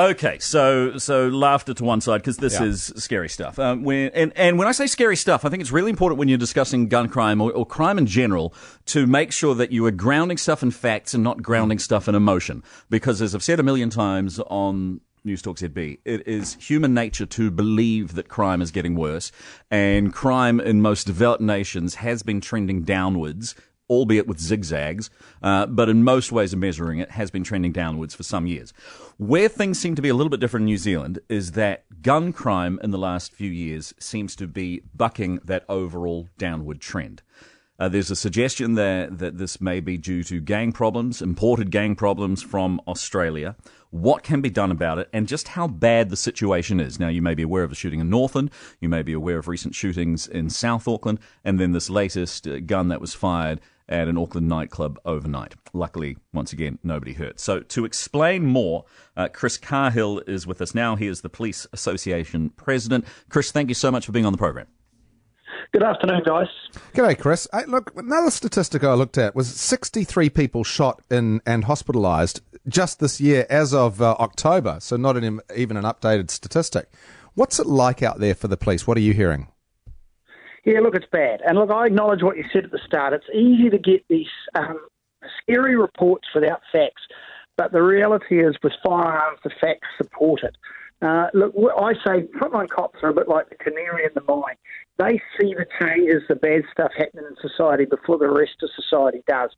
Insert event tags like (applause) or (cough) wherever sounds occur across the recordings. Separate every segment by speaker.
Speaker 1: Okay, so so laughter to one side because this
Speaker 2: Yeah.
Speaker 1: is scary stuff. Um, when, and and when I say scary stuff, I think it's really important when you're discussing gun crime or, or crime in general to make sure that you are grounding stuff in facts and not grounding stuff in emotion. Because as I've said a million times on Newstalk ZB, it is human nature to believe that crime is getting worse, and crime in most developed nations has been trending downwards albeit with zigzags, uh, but in most ways of measuring it, has been trending downwards for some years. Where things seem to be a little bit different in New Zealand is that gun crime in the last few years seems to be bucking that overall downward trend. Uh, there's a suggestion there that this may be due to gang problems, imported gang problems from Australia. What can be done about it, and just how bad the situation is. Now, you may be aware of the shooting in Northland, you may be aware of recent shootings in South Auckland, and then this latest uh, gun that was fired at an Auckland nightclub overnight. Luckily, once again, nobody hurt. So, to explain more, uh, Chris Cahill is with us now. He is the Police Association president. Chris, thank you so much for being on the program.
Speaker 3: Good afternoon, guys.
Speaker 2: G'day, Chris. Look, another statistic I looked at was 63 people shot in and hospitalised just this year as of uh, October, so not an, even an updated statistic. What's it like out there for the police? What are you hearing?
Speaker 3: Yeah, look, it's bad. And look, I acknowledge what you said at the start. It's easy to get these um, scary reports without facts, but the reality is with firearms, the facts support it. Uh, look, I say frontline cops are a bit like the canary in the mine. They see the changes, the bad stuff happening in society before the rest of society does.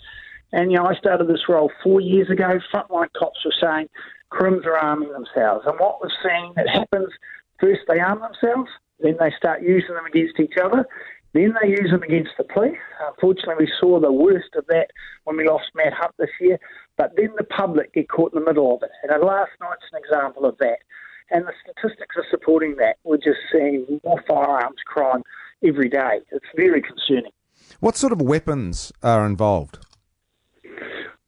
Speaker 3: And, you know, I started this role four years ago. Frontline cops were saying crims are arming themselves. And what we're seeing that happens, first they arm themselves, then they start using them against each other, then they use them against the police. Unfortunately, we saw the worst of that when we lost Matt Hunt this year. But then the public get caught in the middle of it. And last night's an example of that. And the statistics are supporting that. We're just seeing more firearms crime every day. It's very concerning.
Speaker 2: What sort of weapons are involved?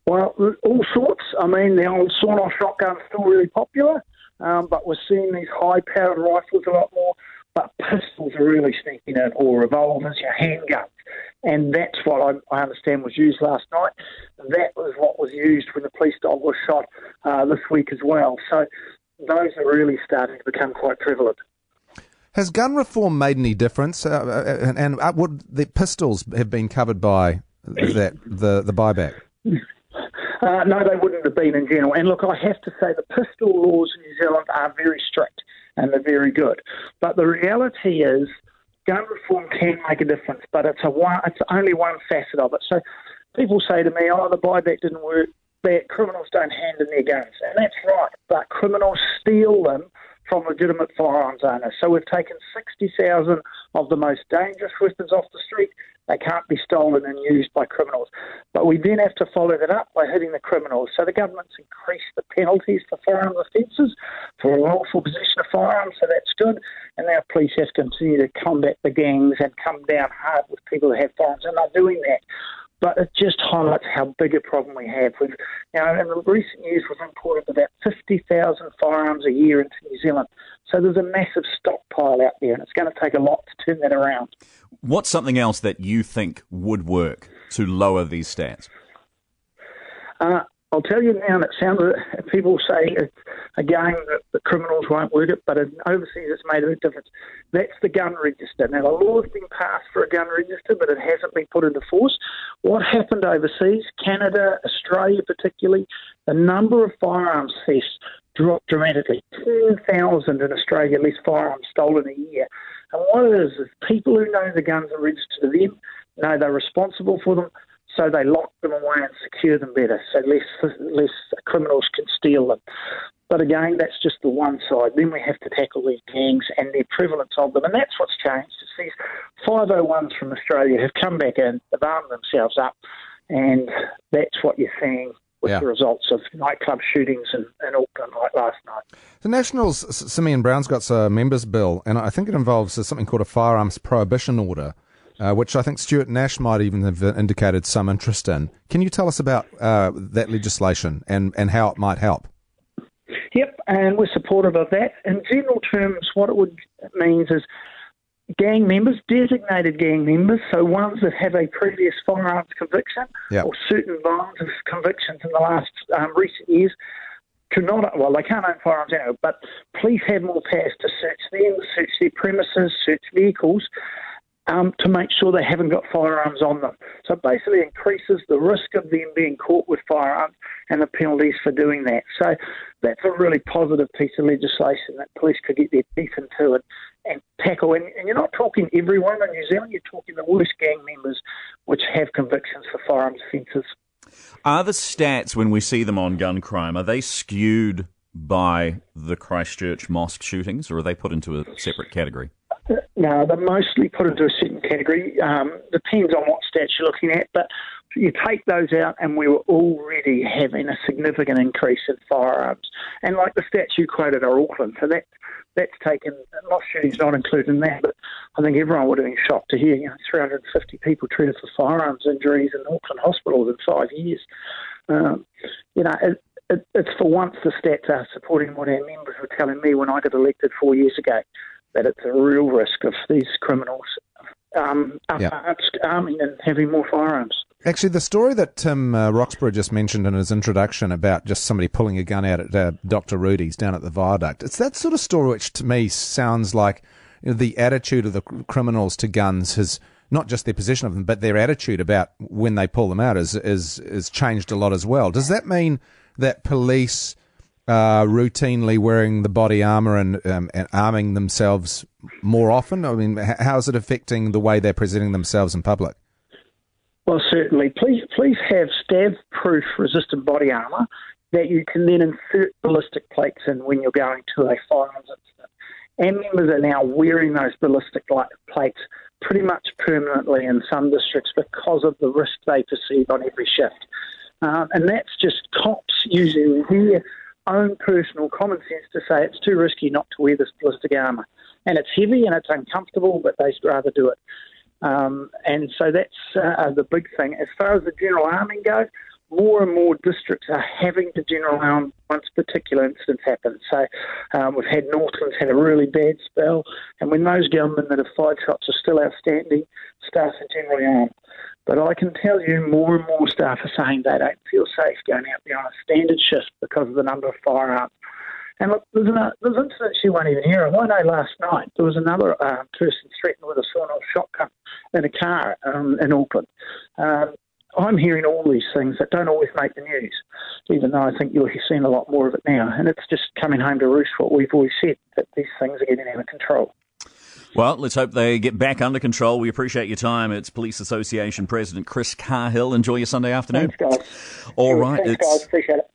Speaker 3: Well, all sorts. I mean, the old sawn-off shotgun's still really popular, um, but we're seeing these high-powered rifles a lot more. But pistols are really sneaking in, or revolvers, your handguns. And that's what I, I understand was used last night. That was what was used when the police dog was shot uh, this week as well. So those are really starting to become quite prevalent.
Speaker 2: Has gun reform made any difference? Uh, uh, and, and uh, would the pistols have been covered by that the the buyback? (laughs)
Speaker 3: Uh, no, they wouldn't have been in general. And look, I have to say the pistol laws in New Zealand are very strict and they're very good. But the reality is, gun reform can make a difference, but it's a one, it's only one facet of it. So people say to me, "Oh, the buyback didn't work. That criminals don't hand in their guns," and that's right. But criminals steal them from legitimate firearms owners. So we've taken 60,000 of the most dangerous weapons off the street. They can't be stolen and used by criminals. But we then have to follow that up by hitting the criminals. So the government's increased the penalties for firearms offences for unlawful possession of firearms, so that's good. And now police have to continue to combat the gangs and come down hard with people who have firearms, and they're doing that. But it just highlights how big a problem we have. We've, you know, in the recent years, we've imported about 50,000 firearms a year into New Zealand. So there's a massive stockpile out there, and it's going to take a lot to turn that around.
Speaker 1: What's something else that you think would work to lower these stats?
Speaker 3: Uh, I'll tell you now, and it sounds people say again the criminals won't work it, but in overseas it's made a big difference. That's the gun register. Now the law has been passed for a gun register, but it hasn't been put into force. What happened overseas, Canada, Australia particularly, the number of firearms thefts dropped dramatically. Ten thousand in Australia less firearms stolen a year. And what it is is people who know the guns are registered to them, know they're responsible for them so they lock them away and secure them better, so less less criminals can steal them. But again, that's just the one side. Then we have to tackle these gangs and the prevalence of them, and that's what's changed. It's these 501s from Australia have come back in, they've armed themselves up, and that's what you're seeing with
Speaker 2: Yeah.
Speaker 3: the results of nightclub shootings in, in Auckland like last night.
Speaker 2: The Nationals, Simeon Brown's got a members bill, and I think it involves uh, something called a firearms prohibition order, uh, which I think Stuart Nash might even have uh, indicated some interest in. Can you tell us about uh, that legislation and, and how it might help?
Speaker 3: Yep, and we're supportive of that. In general terms, what it would means is gang members, designated gang members, so ones that have a previous firearms conviction
Speaker 2: Yep.
Speaker 3: or certain violence convictions in the last um, recent years, to not, well, they can't own firearms anyway, but police have more powers to search them, search their premises, search vehicles, um, to make sure they haven't got firearms on them. So it basically increases the risk of them being caught with firearms and the penalties for doing that. So that's a really positive piece of legislation that police could get their teeth into and, and tackle. And, and you're not talking everyone in New Zealand, you're talking the worst gang members which have convictions for firearms offences.
Speaker 1: Are the stats, when we see them on gun crime, are they skewed by the Christchurch mosque shootings or are they put into a separate category?
Speaker 3: No, they're mostly put into a certain category. Um, depends on what stats you're looking at, but you take those out, and we were already having a significant increase in firearms. And like the stats you quoted are Auckland, so that that's taken. Lost shootings not included in that, but I think everyone would have been shocked to hear you know 350 people treated for firearms injuries in Auckland hospitals in five years. Um, you know. It, it, it's for once the stats are supporting what our members were telling me when I got elected four years ago that it's a real risk of these criminals um, yeah. arming and having more firearms.
Speaker 2: Actually, the story that Tim uh, Roxborogh just mentioned in his introduction about just somebody pulling a gun out at uh, Dr. Rudi's down at the viaduct, it's that sort of story which to me sounds like you know, the attitude of the criminals to guns has not just their possession of them, but their attitude about when they pull them out is, is, is changed a lot as well. Does that mean that police uh, routinely wearing the body armor and, um, and arming themselves more often? I mean, how is it affecting the way they're presenting themselves in public?
Speaker 3: Well, certainly. Please, please have stab-proof resistant body armor that you can then insert ballistic plates in when you're going to a firearms incident. And members are now wearing those ballistic plates pretty much permanently in some districts because of the risk they perceive on every shift. Um, and that's just cops using their own personal common sense to say it's too risky not to wear this ballistic armour. And it's heavy and it's uncomfortable, but they'd rather do it. Um, and so that's uh, the big thing. As far as the general arming goes, more and more districts are having to general arm once particular incidents happen. So um, we've had Northland's had a really bad spell, and when those gunmen that have fired shots are still outstanding, staff are generally armed. But I can tell you more and more staff are saying they don't feel safe going out there on a standard shift because of the number of firearms. And look, there's, an, there's incidents you won't even hear of. I know last night there was another uh, person threatened with a sawn-off shotgun in a car um, in Auckland. Um, I'm hearing all these things that don't always make the news, even though I think you're seeing a lot more of it now. And it's just coming home to roost what we've always said, that these things are getting out of control.
Speaker 1: Well, let's hope they get back under control. We appreciate your time. It's Police Association President Chris Cahill. Enjoy your Sunday afternoon.
Speaker 3: Thanks, guys.
Speaker 1: All right.
Speaker 3: Thanks, guys. Appreciate it.